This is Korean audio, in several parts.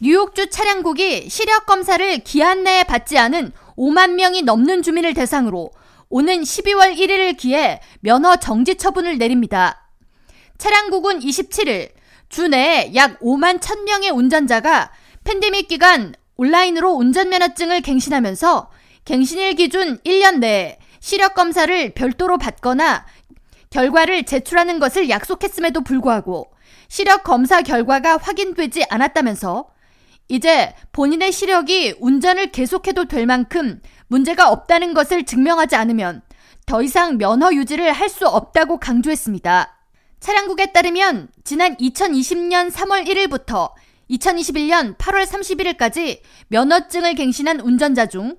뉴욕주 차량국이 시력 검사를 기한 내에 받지 않은 5만 명이 넘는 주민을 대상으로 오는 12월 1일을 기해 면허 정지 처분을 내립니다. 차량국은 27일 주 내에 약 5만 1000명의 운전자가 팬데믹 기간 온라인으로 운전면허증을 갱신하면서 갱신일 기준 1년 내에 시력 검사를 별도로 받거나 결과를 제출하는 것을 약속했음에도 불구하고 시력 검사 결과가 확인되지 않았다면서 이제 본인의 시력이 운전을 계속해도 될 만큼 문제가 없다는 것을 증명하지 않으면 더 이상 면허 유지를 할 수 없다고 강조했습니다. 차량국에 따르면 지난 2020년 3월 1일부터 2021년 8월 31일까지 면허증을 갱신한 운전자 중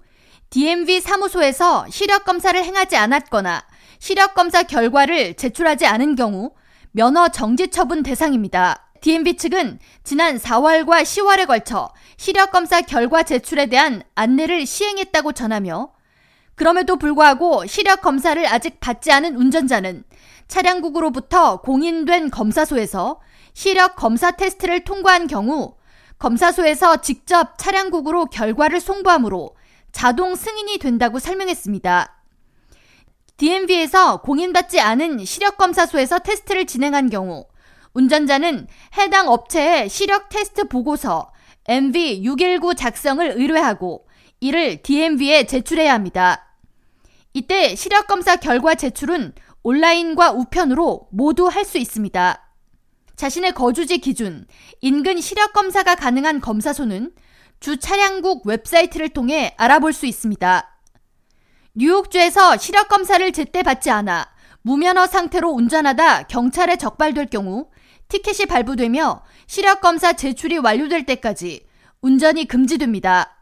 DMV 사무소에서 시력 검사를 행하지 않았거나 시력 검사 결과를 제출하지 않은 경우 면허 정지 처분 대상입니다. DMV 측은 지난 4월과 10월에 걸쳐 시력 검사 결과 제출에 대한 안내를 시행했다고 전하며 그럼에도 불구하고 시력 검사를 아직 받지 않은 운전자는 차량국으로부터 공인된 검사소에서 시력 검사 테스트를 통과한 경우 검사소에서 직접 차량국으로 결과를 송부하므로 자동 승인이 된다고 설명했습니다. DMV에서 공인받지 않은 시력검사소에서 테스트를 진행한 경우 운전자는 해당 업체의 시력 테스트 보고서 MV619 작성을 의뢰하고 이를 DMV에 제출해야 합니다. 이때 시력 검사 결과 제출은 온라인과 우편으로 모두 할 수 있습니다. 자신의 거주지 기준, 인근 시력 검사가 가능한 검사소는 주 차량국 웹사이트를 통해 알아볼 수 있습니다. 뉴욕주에서 시력 검사를 제때 받지 않아 무면허 상태로 운전하다 경찰에 적발될 경우 티켓이 발부되며 시력검사 제출이 완료될 때까지 운전이 금지됩니다.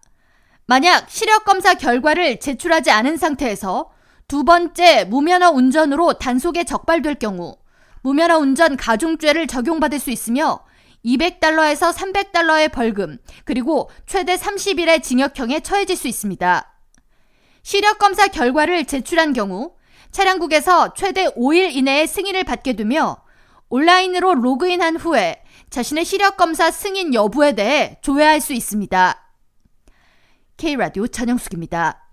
만약 시력검사 결과를 제출하지 않은 상태에서 두 번째 무면허 운전으로 단속에 적발될 경우 무면허 운전 가중죄를 적용받을 수 있으며 200달러에서 300달러의 벌금 그리고 최대 30일의 징역형에 처해질 수 있습니다. 시력검사 결과를 제출한 경우 차량국에서 최대 5일 이내에 승인을 받게 되며 온라인으로 로그인한 후에 자신의 시력 검사 승인 여부에 대해 조회할 수 있습니다. K라디오 전영숙입니다.